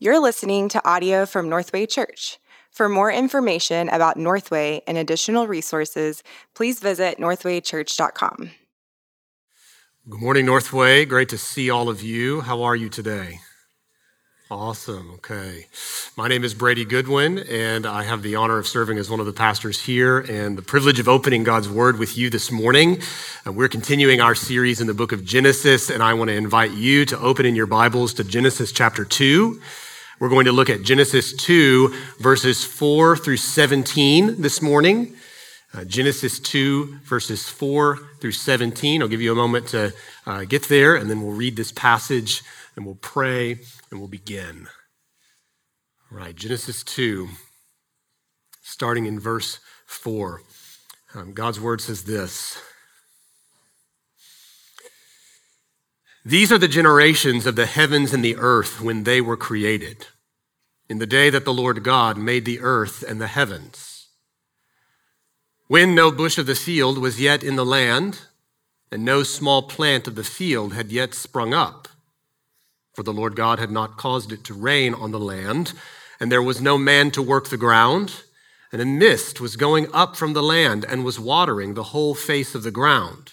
You're listening to audio from Northway Church. For more information about Northway and additional resources, please visit northwaychurch.com. Good morning, Northway. Great to see all of you. How are you today? Awesome. Okay. My name is Brady Goodwin, and I have the honor of serving as one of the pastors here and the privilege of opening God's Word with you this morning. And we're continuing our series in the book of Genesis, and I want to invite you to open in your Bibles to Genesis chapter 2. We're going to look at Genesis 2, verses 4 through 17 this morning. Uh, Genesis 2, verses 4 through 17. I'll give you a moment to uh, get there, and then we'll read this passage and we'll pray and we'll begin. All right, Genesis 2, starting in verse 4. Um, God's word says this. These are the generations of the heavens and the earth when they were created, in the day that the Lord God made the earth and the heavens. When no bush of the field was yet in the land, and no small plant of the field had yet sprung up, for the Lord God had not caused it to rain on the land, and there was no man to work the ground, and a mist was going up from the land and was watering the whole face of the ground.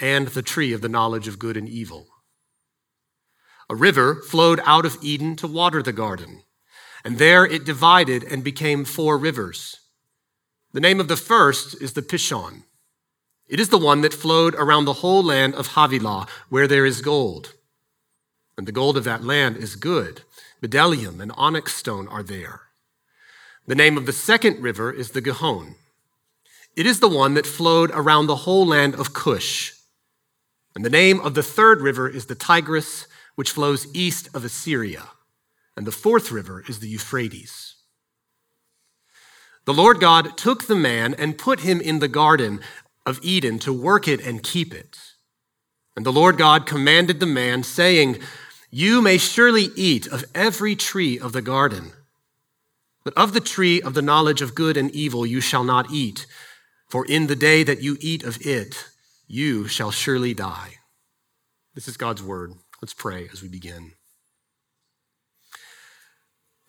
and the tree of the knowledge of good and evil. A river flowed out of Eden to water the garden, and there it divided and became four rivers. The name of the first is the Pishon. It is the one that flowed around the whole land of Havilah, where there is gold. And the gold of that land is good. Bdellium and onyx stone are there. The name of the second river is the Gihon. It is the one that flowed around the whole land of Cush. And the name of the third river is the Tigris, which flows east of Assyria. And the fourth river is the Euphrates. The Lord God took the man and put him in the garden of Eden to work it and keep it. And the Lord God commanded the man, saying, You may surely eat of every tree of the garden, but of the tree of the knowledge of good and evil you shall not eat, for in the day that you eat of it, you shall surely die. This is God's word. Let's pray as we begin.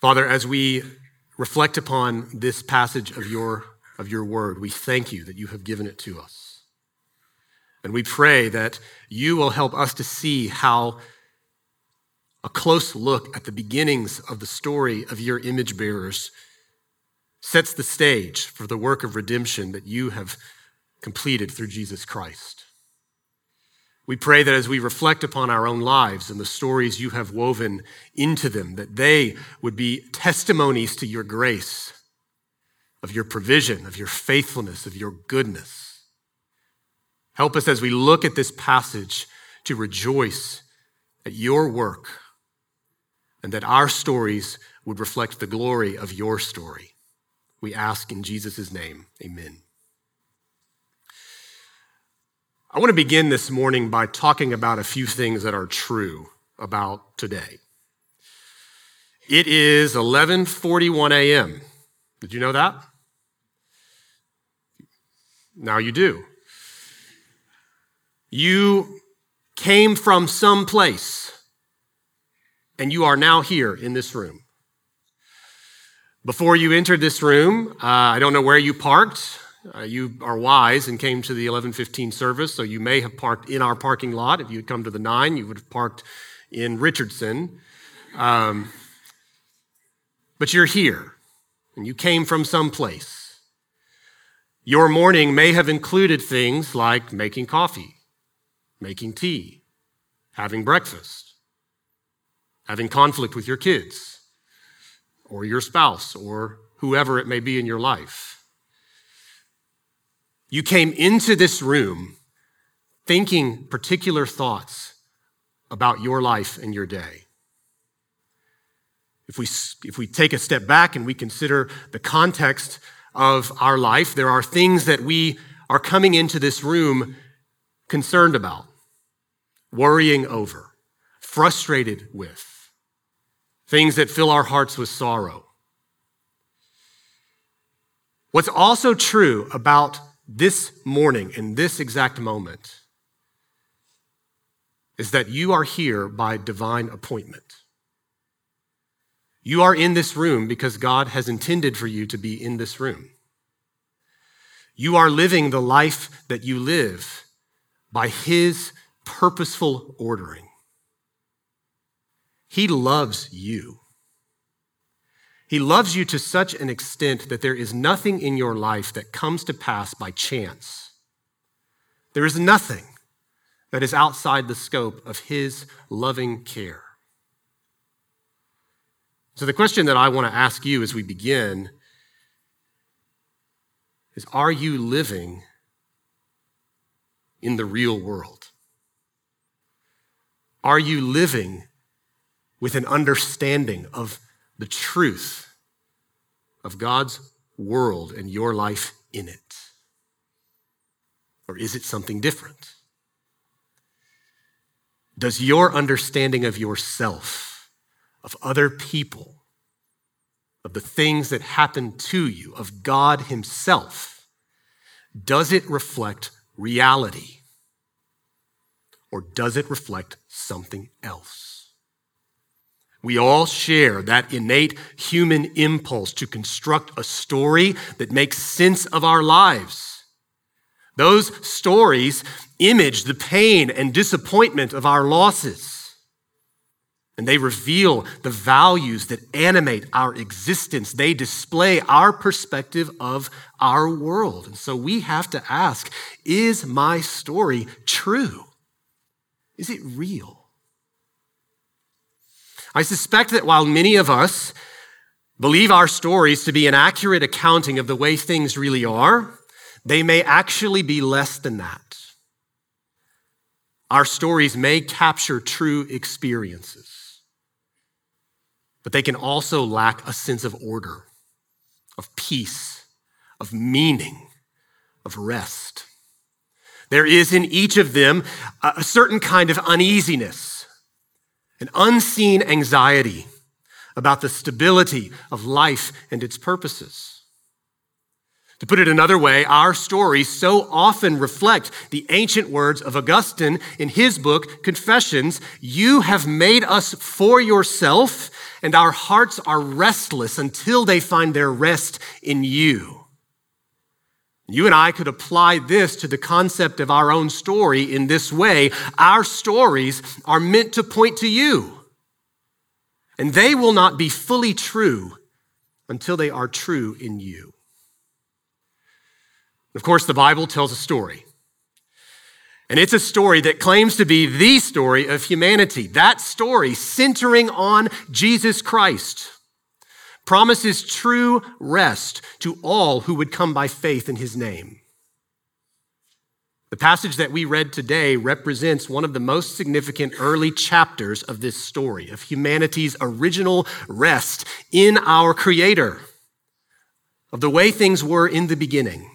Father, as we reflect upon this passage of your, of your word, we thank you that you have given it to us. And we pray that you will help us to see how a close look at the beginnings of the story of your image bearers sets the stage for the work of redemption that you have completed through Jesus Christ. We pray that as we reflect upon our own lives and the stories you have woven into them, that they would be testimonies to your grace, of your provision, of your faithfulness, of your goodness. Help us as we look at this passage to rejoice at your work and that our stories would reflect the glory of your story. We ask in Jesus' name, amen. I want to begin this morning by talking about a few things that are true about today. It is 11:41 a.m. Did you know that? Now you do. You came from some place and you are now here in this room. Before you entered this room, uh, I don't know where you parked. Uh, you are wise and came to the 1115 service, so you may have parked in our parking lot. If you had come to the 9, you would have parked in Richardson. Um, but you're here, and you came from someplace. Your morning may have included things like making coffee, making tea, having breakfast, having conflict with your kids, or your spouse, or whoever it may be in your life. You came into this room thinking particular thoughts about your life and your day. If we, if we take a step back and we consider the context of our life, there are things that we are coming into this room concerned about, worrying over, frustrated with, things that fill our hearts with sorrow. What's also true about this morning, in this exact moment, is that you are here by divine appointment. You are in this room because God has intended for you to be in this room. You are living the life that you live by His purposeful ordering. He loves you. He loves you to such an extent that there is nothing in your life that comes to pass by chance. There is nothing that is outside the scope of His loving care. So, the question that I want to ask you as we begin is Are you living in the real world? Are you living with an understanding of the truth of God's world and your life in it? Or is it something different? Does your understanding of yourself of other people, of the things that happen to you, of God Himself, does it reflect reality? Or does it reflect something else? We all share that innate human impulse to construct a story that makes sense of our lives. Those stories image the pain and disappointment of our losses. And they reveal the values that animate our existence. They display our perspective of our world. And so we have to ask is my story true? Is it real? I suspect that while many of us believe our stories to be an accurate accounting of the way things really are, they may actually be less than that. Our stories may capture true experiences but they can also lack a sense of order, of peace, of meaning, of rest. There is in each of them a certain kind of uneasiness, an unseen anxiety about the stability of life and its purposes. To put it another way, our stories so often reflect the ancient words of Augustine in his book, Confessions You have made us for yourself, and our hearts are restless until they find their rest in you. You and I could apply this to the concept of our own story in this way. Our stories are meant to point to you, and they will not be fully true until they are true in you. Of course, the Bible tells a story. And it's a story that claims to be the story of humanity. That story, centering on Jesus Christ, promises true rest to all who would come by faith in his name. The passage that we read today represents one of the most significant early chapters of this story, of humanity's original rest in our Creator, of the way things were in the beginning.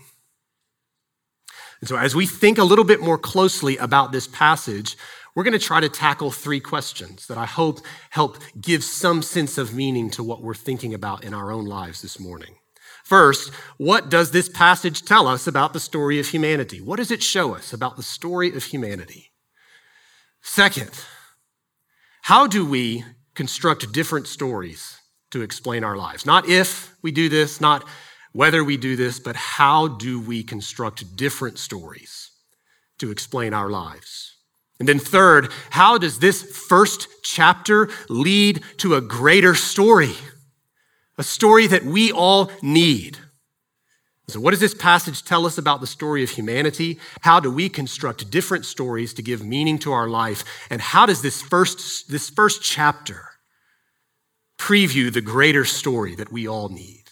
And so, as we think a little bit more closely about this passage, we're going to try to tackle three questions that I hope help give some sense of meaning to what we're thinking about in our own lives this morning. First, what does this passage tell us about the story of humanity? What does it show us about the story of humanity? Second, how do we construct different stories to explain our lives? Not if we do this, not whether we do this, but how do we construct different stories to explain our lives? And then, third, how does this first chapter lead to a greater story? A story that we all need. So, what does this passage tell us about the story of humanity? How do we construct different stories to give meaning to our life? And how does this first, this first chapter preview the greater story that we all need?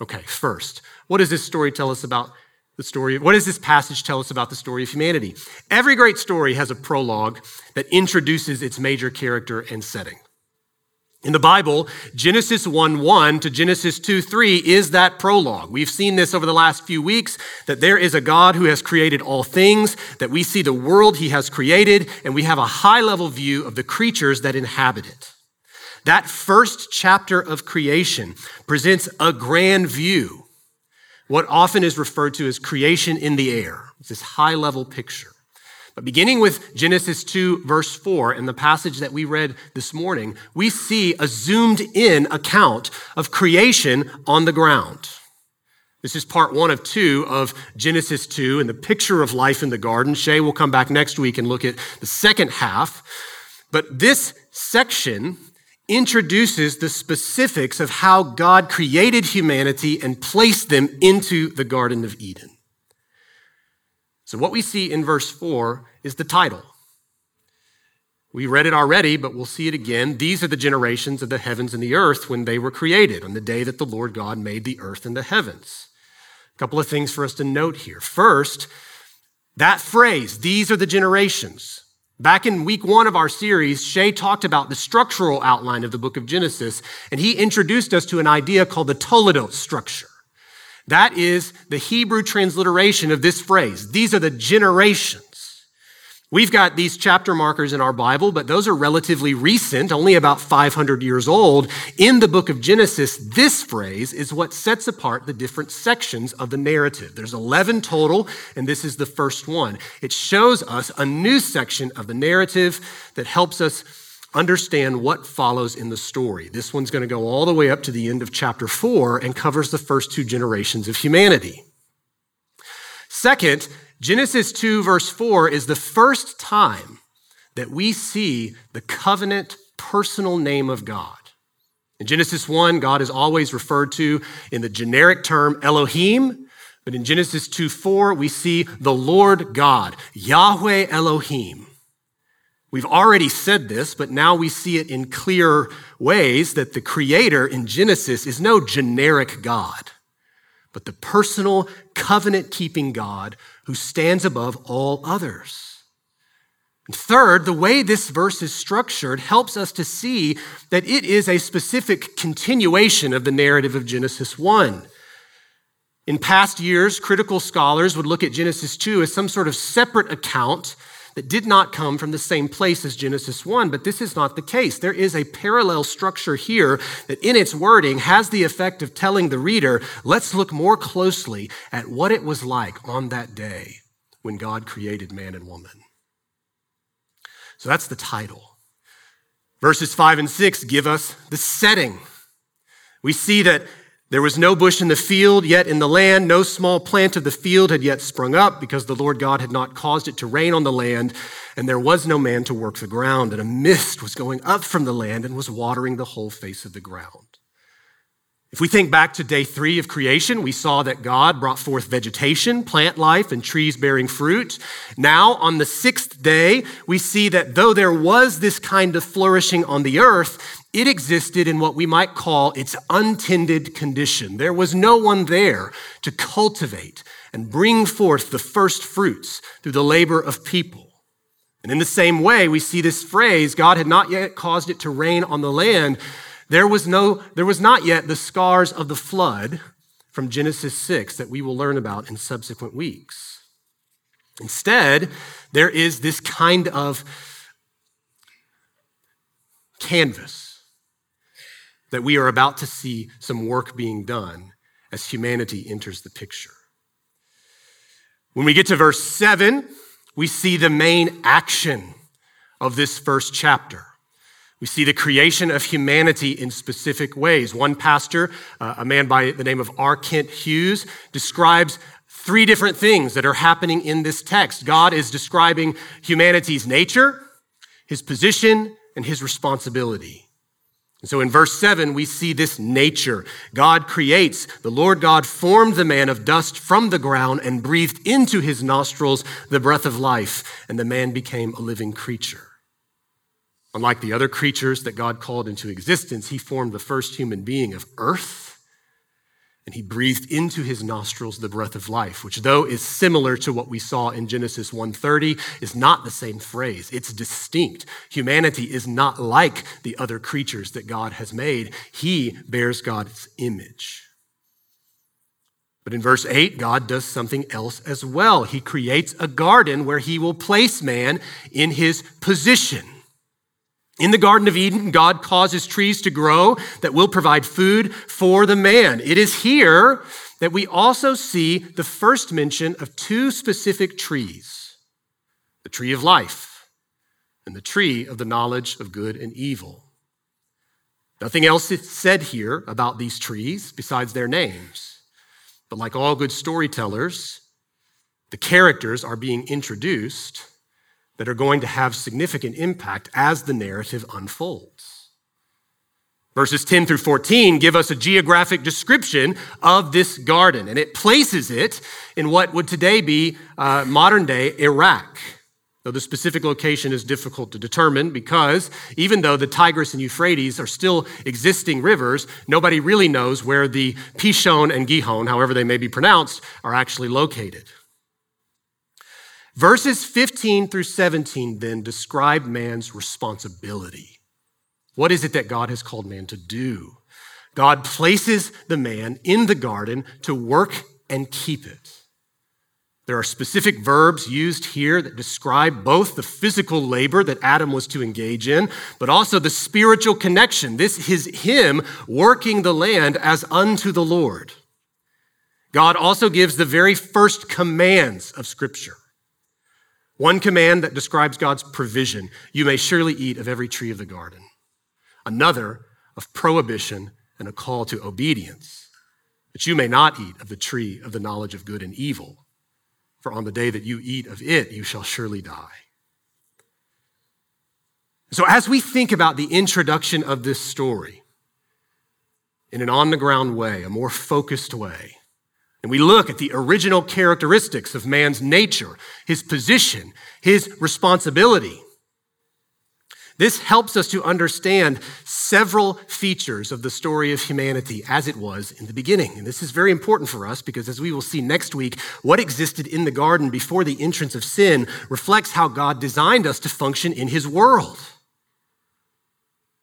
Okay, first, what does this story tell us about the story? What does this passage tell us about the story of humanity? Every great story has a prologue that introduces its major character and setting. In the Bible, Genesis 1 1 to Genesis 2 3 is that prologue. We've seen this over the last few weeks that there is a God who has created all things, that we see the world he has created, and we have a high level view of the creatures that inhabit it. That first chapter of creation presents a grand view, what often is referred to as creation in the air. It's this high level picture. But beginning with Genesis 2, verse 4, and the passage that we read this morning, we see a zoomed in account of creation on the ground. This is part one of two of Genesis 2 and the picture of life in the garden. Shay will come back next week and look at the second half. But this section introduces the specifics of how God created humanity and placed them into the Garden of Eden. So, what we see in verse 4 is the title. We read it already, but we'll see it again. These are the generations of the heavens and the earth when they were created, on the day that the Lord God made the earth and the heavens. A couple of things for us to note here. First, that phrase, these are the generations. Back in week one of our series, Shay talked about the structural outline of the book of Genesis, and he introduced us to an idea called the Toledot structure. That is the Hebrew transliteration of this phrase. These are the generations. We've got these chapter markers in our Bible, but those are relatively recent, only about 500 years old. In the book of Genesis, this phrase is what sets apart the different sections of the narrative. There's 11 total, and this is the first one. It shows us a new section of the narrative that helps us understand what follows in the story. This one's going to go all the way up to the end of chapter four and covers the first two generations of humanity. Second, Genesis 2, verse 4 is the first time that we see the covenant personal name of God. In Genesis 1, God is always referred to in the generic term Elohim, but in Genesis 2 4, we see the Lord God, Yahweh Elohim. We've already said this, but now we see it in clear ways that the Creator in Genesis is no generic God, but the personal, covenant keeping God who stands above all others. And third, the way this verse is structured helps us to see that it is a specific continuation of the narrative of Genesis 1. In past years, critical scholars would look at Genesis 2 as some sort of separate account that did not come from the same place as Genesis 1, but this is not the case. There is a parallel structure here that in its wording has the effect of telling the reader, let's look more closely at what it was like on that day when God created man and woman. So that's the title. Verses 5 and 6 give us the setting. We see that there was no bush in the field yet in the land, no small plant of the field had yet sprung up, because the Lord God had not caused it to rain on the land, and there was no man to work the ground. And a mist was going up from the land and was watering the whole face of the ground. If we think back to day three of creation, we saw that God brought forth vegetation, plant life, and trees bearing fruit. Now, on the sixth day, we see that though there was this kind of flourishing on the earth, it existed in what we might call its untended condition. There was no one there to cultivate and bring forth the first fruits through the labor of people. And in the same way, we see this phrase God had not yet caused it to rain on the land. There was, no, there was not yet the scars of the flood from Genesis 6 that we will learn about in subsequent weeks. Instead, there is this kind of canvas that we are about to see some work being done as humanity enters the picture. When we get to verse 7, we see the main action of this first chapter. We see the creation of humanity in specific ways. One pastor, uh, a man by the name of R. Kent Hughes, describes three different things that are happening in this text. God is describing humanity's nature, his position, and his responsibility. And so in verse 7, we see this nature. God creates. The Lord God formed the man of dust from the ground and breathed into his nostrils the breath of life, and the man became a living creature. Unlike the other creatures that God called into existence, he formed the first human being of earth. And he breathed into his nostrils the breath of life which though is similar to what we saw in genesis 1.30 is not the same phrase. It's distinct. Humanity is not like the other creatures that god has made. He bears god's image. But in verse 8 god does something else as well. He creates a garden where he will place man in his position in the Garden of Eden, God causes trees to grow that will provide food for the man. It is here that we also see the first mention of two specific trees the tree of life and the tree of the knowledge of good and evil. Nothing else is said here about these trees besides their names. But like all good storytellers, the characters are being introduced that are going to have significant impact as the narrative unfolds. Verses 10 through 14 give us a geographic description of this garden, and it places it in what would today be uh, modern day Iraq. Though the specific location is difficult to determine because even though the Tigris and Euphrates are still existing rivers, nobody really knows where the Pishon and Gihon, however they may be pronounced, are actually located. Verses 15 through 17 then describe man's responsibility. What is it that God has called man to do? God places the man in the garden to work and keep it. There are specific verbs used here that describe both the physical labor that Adam was to engage in, but also the spiritual connection. This is him working the land as unto the Lord. God also gives the very first commands of Scripture. One command that describes God's provision you may surely eat of every tree of the garden. Another of prohibition and a call to obedience, that you may not eat of the tree of the knowledge of good and evil, for on the day that you eat of it, you shall surely die. So, as we think about the introduction of this story in an on the ground way, a more focused way, and we look at the original characteristics of man's nature, his position, his responsibility. This helps us to understand several features of the story of humanity as it was in the beginning. And this is very important for us because, as we will see next week, what existed in the garden before the entrance of sin reflects how God designed us to function in his world.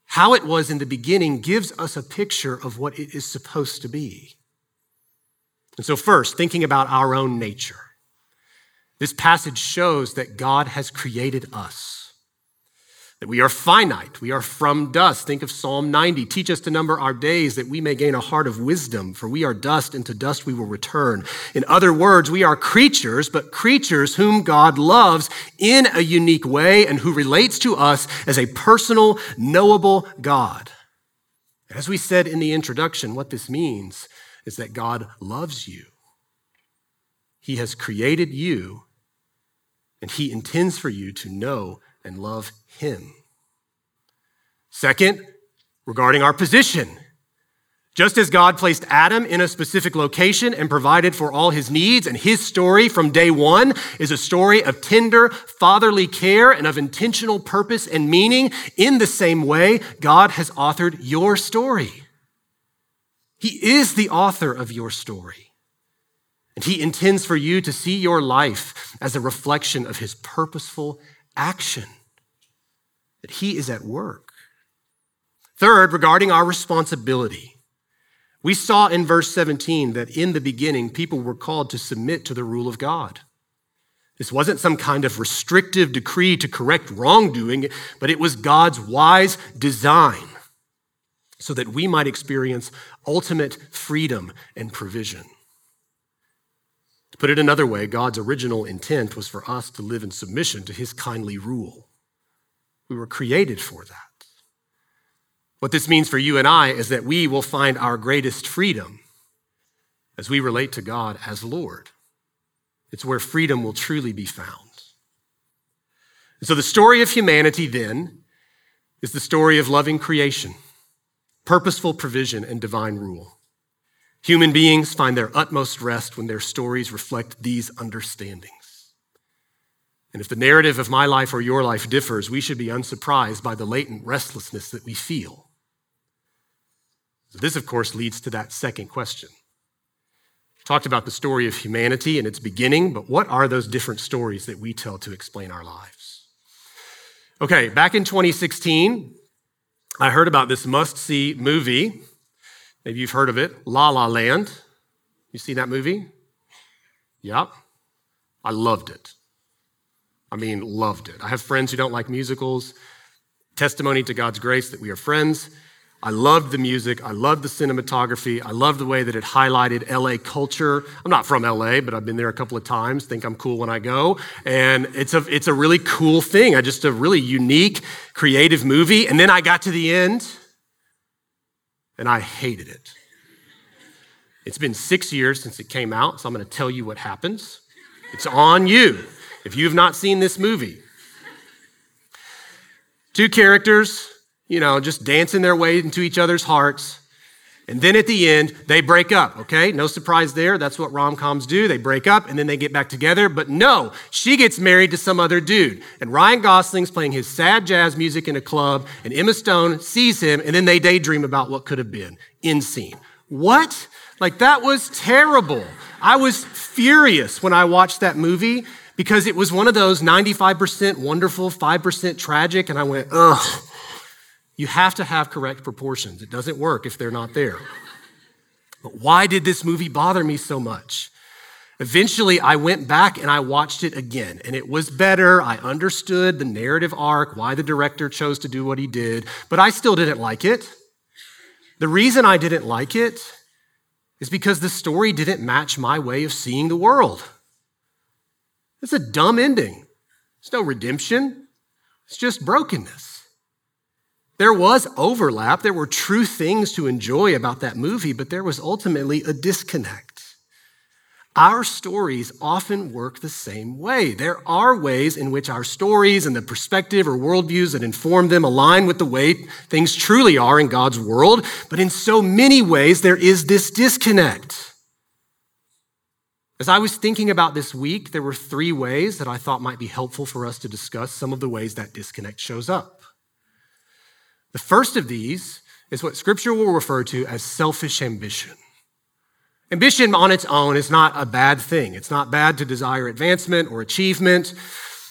How it was in the beginning gives us a picture of what it is supposed to be. And so, first, thinking about our own nature, this passage shows that God has created us, that we are finite, we are from dust. Think of Psalm 90. Teach us to number our days that we may gain a heart of wisdom, for we are dust, and to dust we will return. In other words, we are creatures, but creatures whom God loves in a unique way and who relates to us as a personal, knowable God. As we said in the introduction, what this means is that God loves you. He has created you, and He intends for you to know and love Him. Second, regarding our position, just as God placed Adam in a specific location and provided for all his needs, and his story from day one is a story of tender fatherly care and of intentional purpose and meaning, in the same way, God has authored your story. He is the author of your story. And He intends for you to see your life as a reflection of His purposeful action, that He is at work. Third, regarding our responsibility, we saw in verse 17 that in the beginning, people were called to submit to the rule of God. This wasn't some kind of restrictive decree to correct wrongdoing, but it was God's wise design so that we might experience ultimate freedom and provision. To put it another way, God's original intent was for us to live in submission to his kindly rule. We were created for that. What this means for you and I is that we will find our greatest freedom as we relate to God as Lord. It's where freedom will truly be found. And so the story of humanity then is the story of loving creation purposeful provision, and divine rule. Human beings find their utmost rest when their stories reflect these understandings. And if the narrative of my life or your life differs, we should be unsurprised by the latent restlessness that we feel. So this, of course, leads to that second question Talked about the story of humanity and its beginning, but what are those different stories that we tell to explain our lives? Okay, back in 2016, I heard about this must see movie. Maybe you've heard of it La La Land. You seen that movie? Yep. I loved it. I mean, loved it. I have friends who don't like musicals. Testimony to God's grace that we are friends. I loved the music. I loved the cinematography. I loved the way that it highlighted LA culture. I'm not from LA, but I've been there a couple of times. Think I'm cool when I go. And it's a, it's a really cool thing. I just a really unique, creative movie. And then I got to the end and I hated it. It's been six years since it came out, so I'm going to tell you what happens. It's on you if you have not seen this movie. Two characters, you know, just dancing their way into each other's hearts. And then at the end, they break up, okay? No surprise there. That's what rom coms do. They break up and then they get back together. But no, she gets married to some other dude. And Ryan Gosling's playing his sad jazz music in a club, and Emma Stone sees him, and then they daydream about what could have been. In scene. What? Like, that was terrible. I was furious when I watched that movie because it was one of those 95% wonderful, 5% tragic, and I went, ugh. You have to have correct proportions. It doesn't work if they're not there. But why did this movie bother me so much? Eventually, I went back and I watched it again, and it was better. I understood the narrative arc, why the director chose to do what he did, but I still didn't like it. The reason I didn't like it is because the story didn't match my way of seeing the world. It's a dumb ending. There's no redemption, it's just brokenness. There was overlap. There were true things to enjoy about that movie, but there was ultimately a disconnect. Our stories often work the same way. There are ways in which our stories and the perspective or worldviews that inform them align with the way things truly are in God's world, but in so many ways, there is this disconnect. As I was thinking about this week, there were three ways that I thought might be helpful for us to discuss some of the ways that disconnect shows up. The first of these is what Scripture will refer to as selfish ambition. Ambition on its own is not a bad thing. It's not bad to desire advancement or achievement.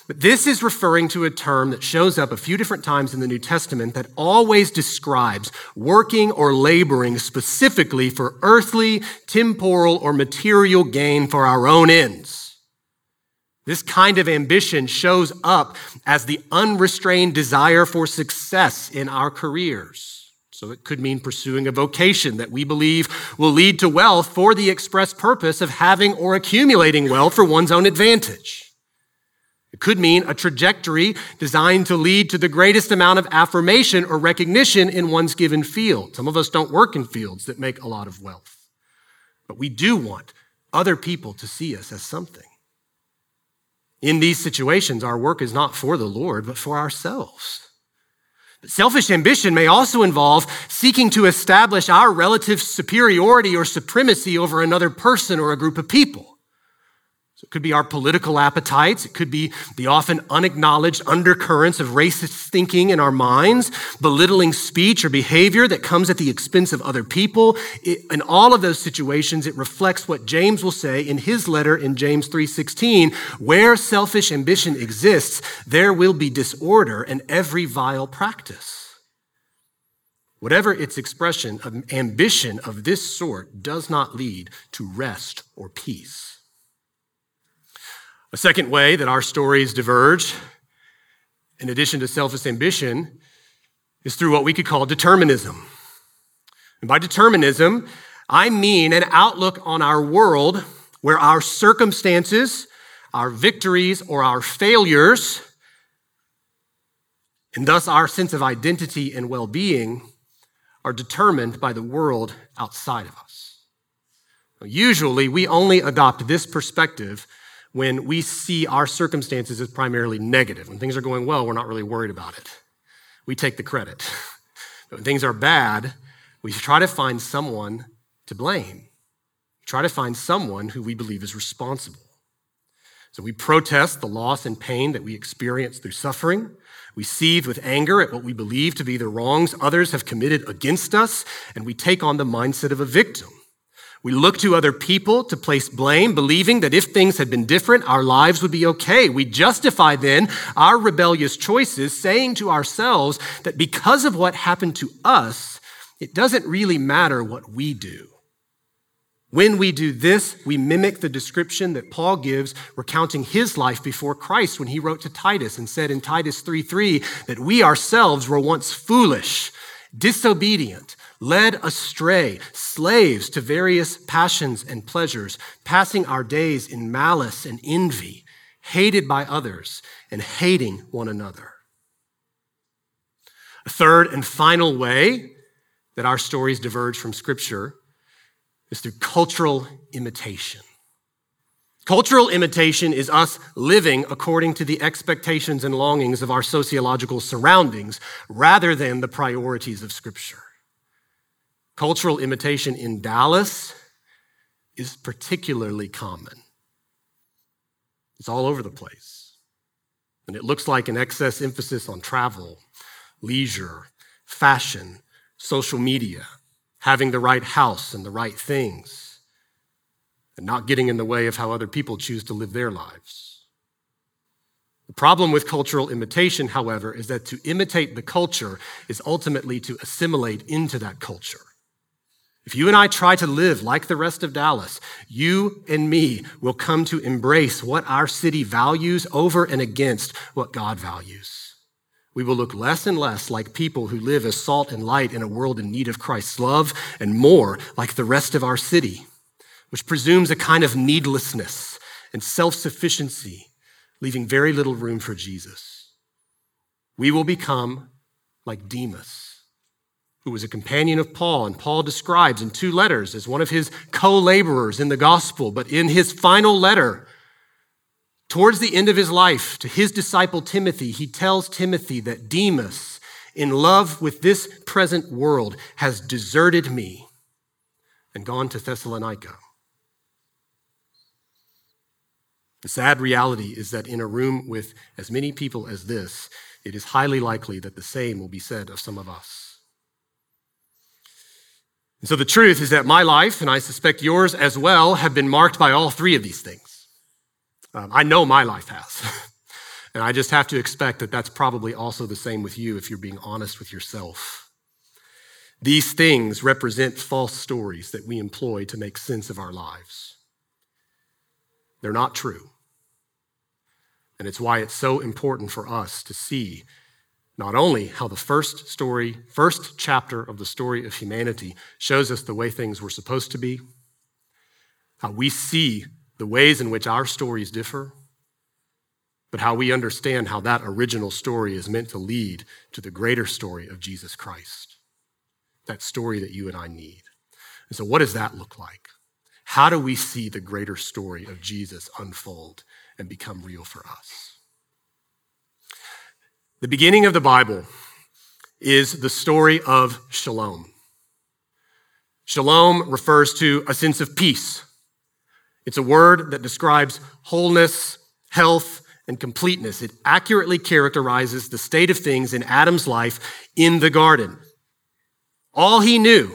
But this is referring to a term that shows up a few different times in the New Testament that always describes working or laboring specifically for earthly, temporal, or material gain for our own ends. This kind of ambition shows up as the unrestrained desire for success in our careers. So it could mean pursuing a vocation that we believe will lead to wealth for the express purpose of having or accumulating wealth for one's own advantage. It could mean a trajectory designed to lead to the greatest amount of affirmation or recognition in one's given field. Some of us don't work in fields that make a lot of wealth, but we do want other people to see us as something. In these situations, our work is not for the Lord, but for ourselves. Selfish ambition may also involve seeking to establish our relative superiority or supremacy over another person or a group of people. So it could be our political appetites. It could be the often unacknowledged undercurrents of racist thinking in our minds, belittling speech or behavior that comes at the expense of other people. It, in all of those situations, it reflects what James will say in his letter in James 3:16, where selfish ambition exists, there will be disorder and every vile practice. Whatever its expression, ambition of this sort does not lead to rest or peace. A second way that our stories diverge, in addition to selfish ambition, is through what we could call determinism. And by determinism, I mean an outlook on our world where our circumstances, our victories, or our failures, and thus our sense of identity and well being, are determined by the world outside of us. Usually, we only adopt this perspective when we see our circumstances as primarily negative. When things are going well, we're not really worried about it. We take the credit. But when things are bad, we try to find someone to blame. We try to find someone who we believe is responsible. So we protest the loss and pain that we experience through suffering. We seethe with anger at what we believe to be the wrongs others have committed against us, and we take on the mindset of a victim We look to other people to place blame, believing that if things had been different, our lives would be okay. We justify then our rebellious choices, saying to ourselves that because of what happened to us, it doesn't really matter what we do. When we do this, we mimic the description that Paul gives recounting his life before Christ when he wrote to Titus and said in Titus 3:3 that we ourselves were once foolish, disobedient, led astray, slaves to various passions and pleasures, passing our days in malice and envy, hated by others, and hating one another. A third and final way that our stories diverge from Scripture is through cultural imitation. Cultural imitation is us living according to the expectations and longings of our sociological surroundings rather than the priorities of Scripture. Cultural imitation in Dallas is particularly common. It's all over the place. And it looks like an excess emphasis on travel, leisure, fashion, social media, having the right house and the right things, and not getting in the way of how other people choose to live their lives. The problem with cultural imitation, however, is that to imitate the culture is ultimately to assimilate into that culture. If you and I try to live like the rest of Dallas, you and me will come to embrace what our city values over and against what God values. We will look less and less like people who live as salt and light in a world in need of Christ's love, and more like the rest of our city, which presumes a kind of needlessness and self sufficiency, leaving very little room for Jesus. We will become like Demas who was a companion of Paul, and Paul describes in two letters as one of his co laborers in the gospel. But in his final letter, towards the end of his life, to his disciple Timothy, he tells Timothy that Demas, in love with this present world, has deserted me and gone to Thessalonica. The sad reality is that in a room with as many people as this, it is highly likely that the same will be said of some of us. And so the truth is that my life, and I suspect yours as well, have been marked by all three of these things. Um, I know my life has. and I just have to expect that that's probably also the same with you if you're being honest with yourself. These things represent false stories that we employ to make sense of our lives. They're not true. And it's why it's so important for us to see not only how the first story, first chapter of the story of humanity shows us the way things were supposed to be, how we see the ways in which our stories differ, but how we understand how that original story is meant to lead to the greater story of Jesus Christ. That story that you and I need. And so, what does that look like? How do we see the greater story of Jesus unfold and become real for us? The beginning of the Bible is the story of shalom. Shalom refers to a sense of peace. It's a word that describes wholeness, health, and completeness. It accurately characterizes the state of things in Adam's life in the garden. All he knew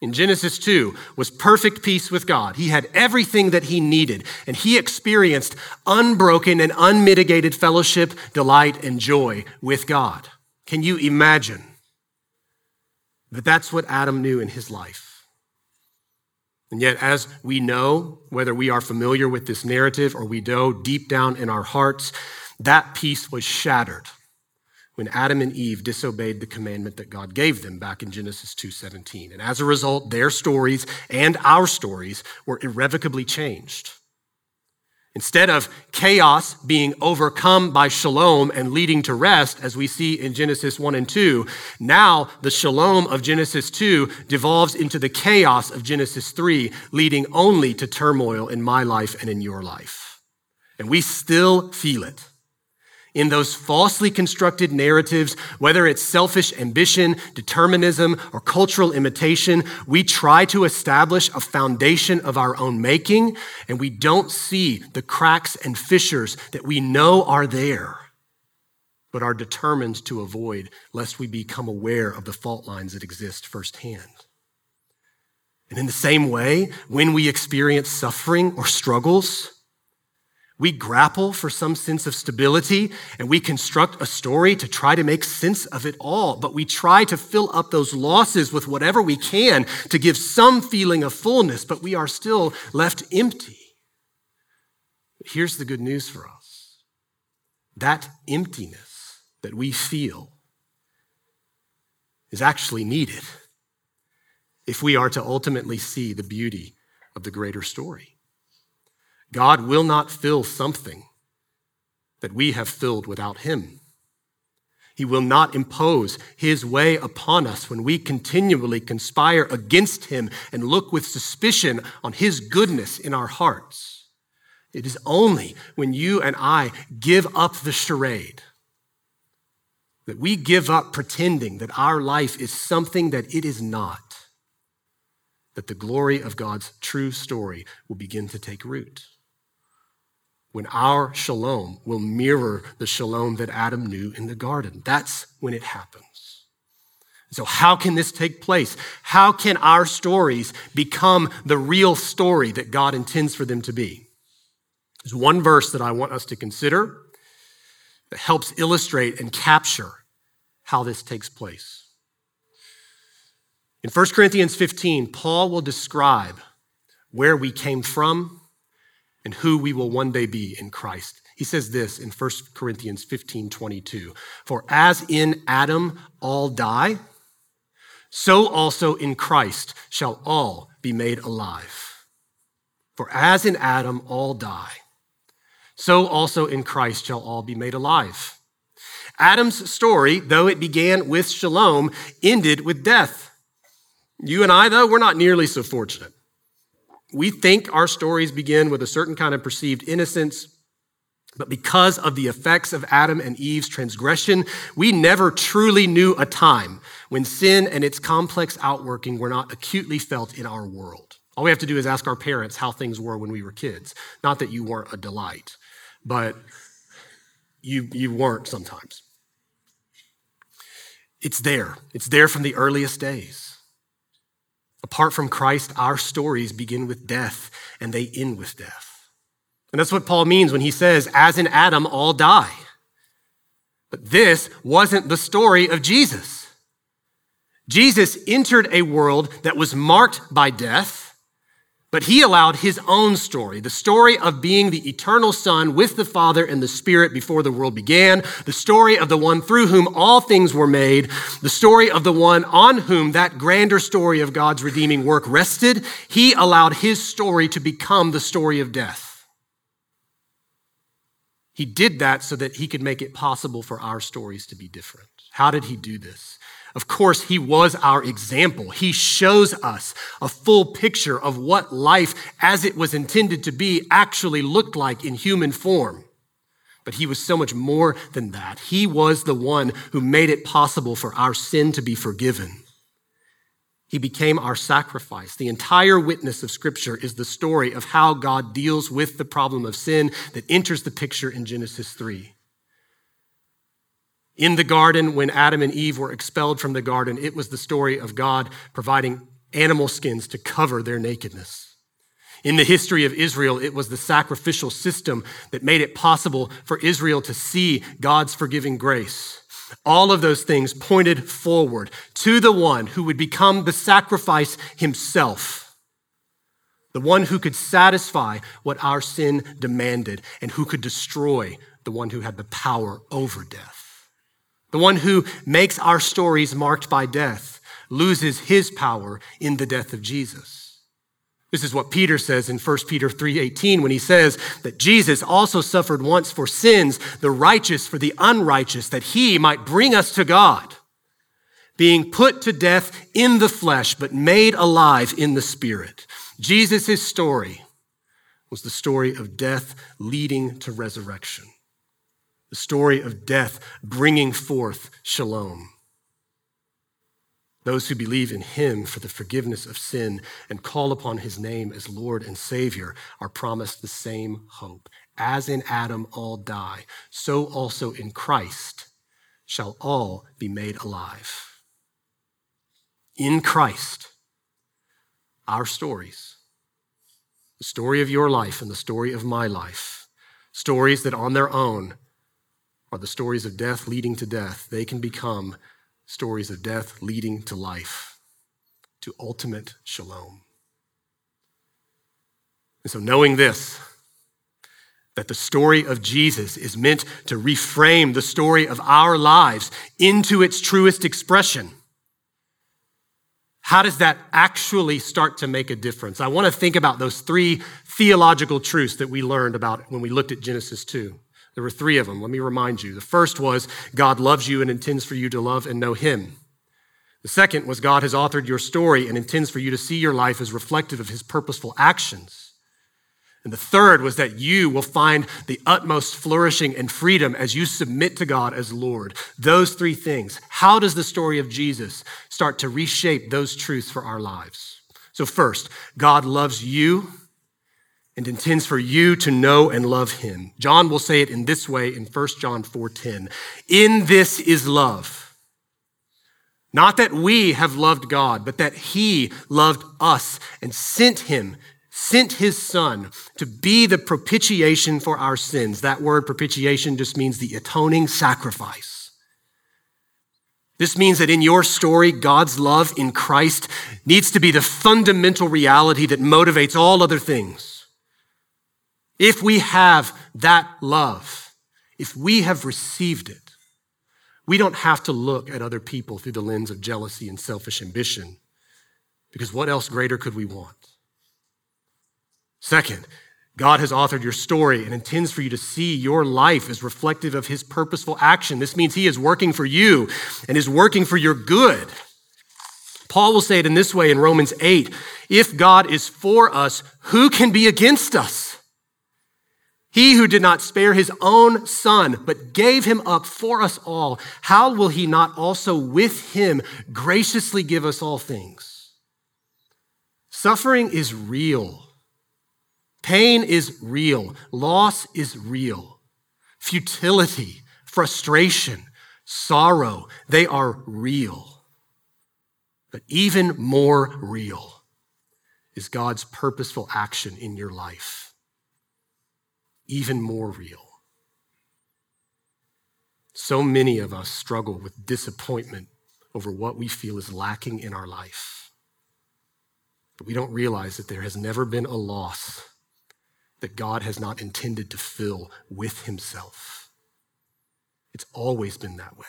in Genesis 2 was perfect peace with God. He had everything that he needed, and he experienced unbroken and unmitigated fellowship, delight, and joy with God. Can you imagine? But that's what Adam knew in his life. And yet, as we know, whether we are familiar with this narrative or we know deep down in our hearts, that peace was shattered when Adam and Eve disobeyed the commandment that God gave them back in Genesis 2:17. And as a result, their stories and our stories were irrevocably changed. Instead of chaos being overcome by shalom and leading to rest, as we see in Genesis 1 and 2, now the shalom of Genesis 2 devolves into the chaos of Genesis 3, leading only to turmoil in my life and in your life. And we still feel it in those falsely constructed narratives, whether it's selfish ambition, determinism, or cultural imitation, we try to establish a foundation of our own making, and we don't see the cracks and fissures that we know are there, but are determined to avoid lest we become aware of the fault lines that exist firsthand. And in the same way, when we experience suffering or struggles, we grapple for some sense of stability and we construct a story to try to make sense of it all. But we try to fill up those losses with whatever we can to give some feeling of fullness, but we are still left empty. Here's the good news for us that emptiness that we feel is actually needed if we are to ultimately see the beauty of the greater story. God will not fill something that we have filled without Him. He will not impose His way upon us when we continually conspire against Him and look with suspicion on His goodness in our hearts. It is only when you and I give up the charade, that we give up pretending that our life is something that it is not, that the glory of God's true story will begin to take root when our shalom will mirror the shalom that Adam knew in the garden. That's when it happens. So, how can this take place? How can our stories become the real story that God intends for them to be? There's one verse that I want us to consider that helps illustrate and capture how this takes place. In 1 Corinthians 15, Paul will describe where we came from and who we will one day be in Christ. He says this in 1 Corinthians 15 22 For as in Adam all die, so also in Christ shall all be made alive. For as in Adam all die, so also in Christ shall all be made alive. Adam's story, though it began with shalom, ended with death. You and I, though, we're not nearly so fortunate. We think our stories begin with a certain kind of perceived innocence, but because of the effects of Adam and Eve's transgression, we never truly knew a time when sin and its complex outworking were not acutely felt in our world. All we have to do is ask our parents how things were when we were kids. Not that you weren't a delight, but you, you weren't sometimes. It's there. It's there from the earliest days. Apart from Christ, our stories begin with death and they end with death. And that's what Paul means when he says, as in Adam, all die. But this wasn't the story of Jesus. Jesus entered a world that was marked by death but he allowed his own story, the story of being the eternal Son with the Father and the Spirit before the world began, the story of the one through whom all things were made, the story of the one on whom that grander story of God's redeeming work rested. He allowed his story to become the story of death. He did that so that he could make it possible for our stories to be different. How did he do this? Of course, he was our example. He shows us a full picture of what life as it was intended to be actually looked like in human form. But he was so much more than that. He was the one who made it possible for our sin to be forgiven. He became our sacrifice. The entire witness of Scripture is the story of how God deals with the problem of sin that enters the picture in Genesis 3. In the garden, when Adam and Eve were expelled from the garden, it was the story of God providing animal skins to cover their nakedness. In the history of Israel, it was the sacrificial system that made it possible for Israel to see God's forgiving grace. All of those things pointed forward to the one who would become the sacrifice himself, the one who could satisfy what our sin demanded and who could destroy the one who had the power over death. The one who makes our stories marked by death loses his power in the death of Jesus. This is what Peter says in 1 Peter 3:18 when he says that Jesus also suffered once for sins, the righteous for the unrighteous, that he might bring us to God, being put to death in the flesh but made alive in the spirit. Jesus' story was the story of death leading to resurrection the story of death bringing forth shalom. Those who believe in him for the forgiveness of sin and call upon his name as Lord and Savior are promised the same hope. As in Adam all die, so also in Christ shall all be made alive. In Christ, our stories. The story of your life and the story of my life. Stories that on their own are the stories of death leading to death. They can become stories of death leading to life, to ultimate shalom. And so, knowing this, that the story of Jesus is meant to reframe the story of our lives into its truest expression. How does that actually start to make a difference? I want to think about those three theological truths that we learned about when we looked at Genesis 2. There were three of them. Let me remind you. The first was God loves you and intends for you to love and know Him. The second was God has authored your story and intends for you to see your life as reflective of His purposeful actions. And the third was that you will find the utmost flourishing and freedom as you submit to God as Lord. Those three things. How does the story of Jesus start to reshape those truths for our lives? So, first, God loves you and intends for you to know and love him. John will say it in this way in 1 John 4:10. In this is love. Not that we have loved God, but that he loved us and sent him sent his son to be the propitiation for our sins. That word propitiation just means the atoning sacrifice. This means that in your story, God's love in Christ needs to be the fundamental reality that motivates all other things. If we have that love, if we have received it, we don't have to look at other people through the lens of jealousy and selfish ambition, because what else greater could we want? Second, God has authored your story and intends for you to see your life as reflective of his purposeful action. This means he is working for you and is working for your good. Paul will say it in this way in Romans 8 If God is for us, who can be against us? He who did not spare his own son, but gave him up for us all, how will he not also with him graciously give us all things? Suffering is real. Pain is real. Loss is real. Futility, frustration, sorrow, they are real. But even more real is God's purposeful action in your life. Even more real. So many of us struggle with disappointment over what we feel is lacking in our life. But we don't realize that there has never been a loss that God has not intended to fill with himself. It's always been that way.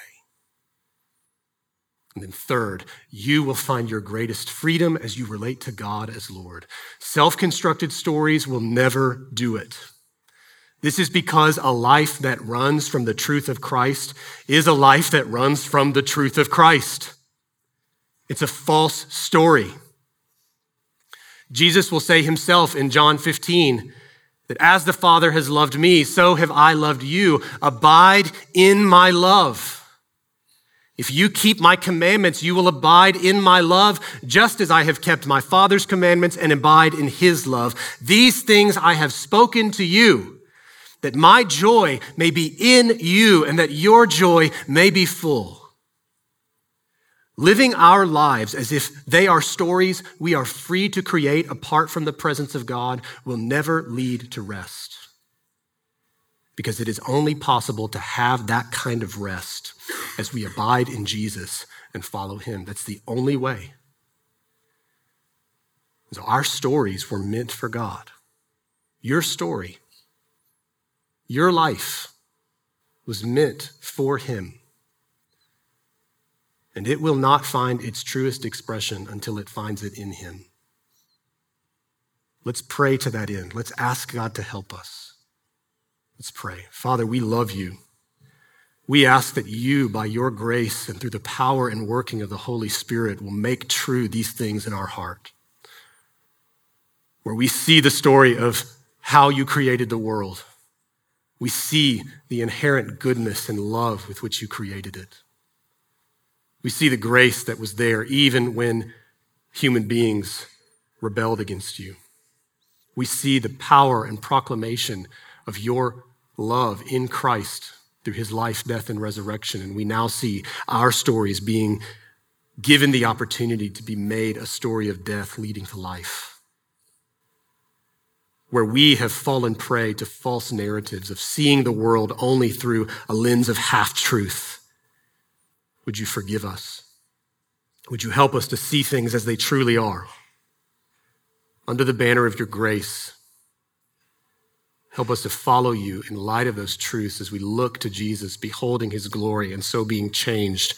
And then, third, you will find your greatest freedom as you relate to God as Lord. Self constructed stories will never do it. This is because a life that runs from the truth of Christ is a life that runs from the truth of Christ. It's a false story. Jesus will say himself in John 15, that as the Father has loved me, so have I loved you. Abide in my love. If you keep my commandments, you will abide in my love, just as I have kept my Father's commandments and abide in his love. These things I have spoken to you, that my joy may be in you and that your joy may be full. Living our lives as if they are stories we are free to create apart from the presence of God will never lead to rest. Because it is only possible to have that kind of rest as we abide in Jesus and follow him. That's the only way. So our stories were meant for God. Your story, your life was meant for him. And it will not find its truest expression until it finds it in Him. Let's pray to that end. Let's ask God to help us. Let's pray. Father, we love you. We ask that you, by your grace and through the power and working of the Holy Spirit, will make true these things in our heart. Where we see the story of how you created the world, we see the inherent goodness and love with which you created it. We see the grace that was there even when human beings rebelled against you. We see the power and proclamation of your love in Christ through his life, death, and resurrection. And we now see our stories being given the opportunity to be made a story of death leading to life. Where we have fallen prey to false narratives of seeing the world only through a lens of half truth. Would you forgive us? Would you help us to see things as they truly are? Under the banner of your grace, help us to follow you in light of those truths as we look to Jesus, beholding his glory, and so being changed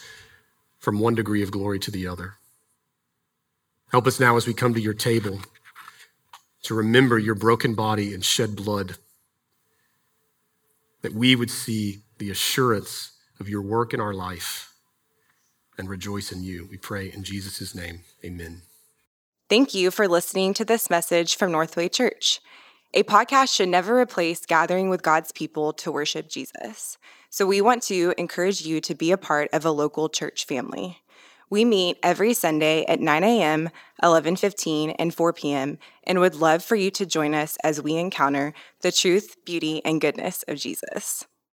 from one degree of glory to the other. Help us now as we come to your table to remember your broken body and shed blood, that we would see the assurance of your work in our life and rejoice in you. We pray in Jesus' name. Amen. Thank you for listening to this message from Northway Church. A podcast should never replace gathering with God's people to worship Jesus. So we want to encourage you to be a part of a local church family. We meet every Sunday at 9 a.m., 11:15, and 4 p.m., and would love for you to join us as we encounter the truth, beauty, and goodness of Jesus.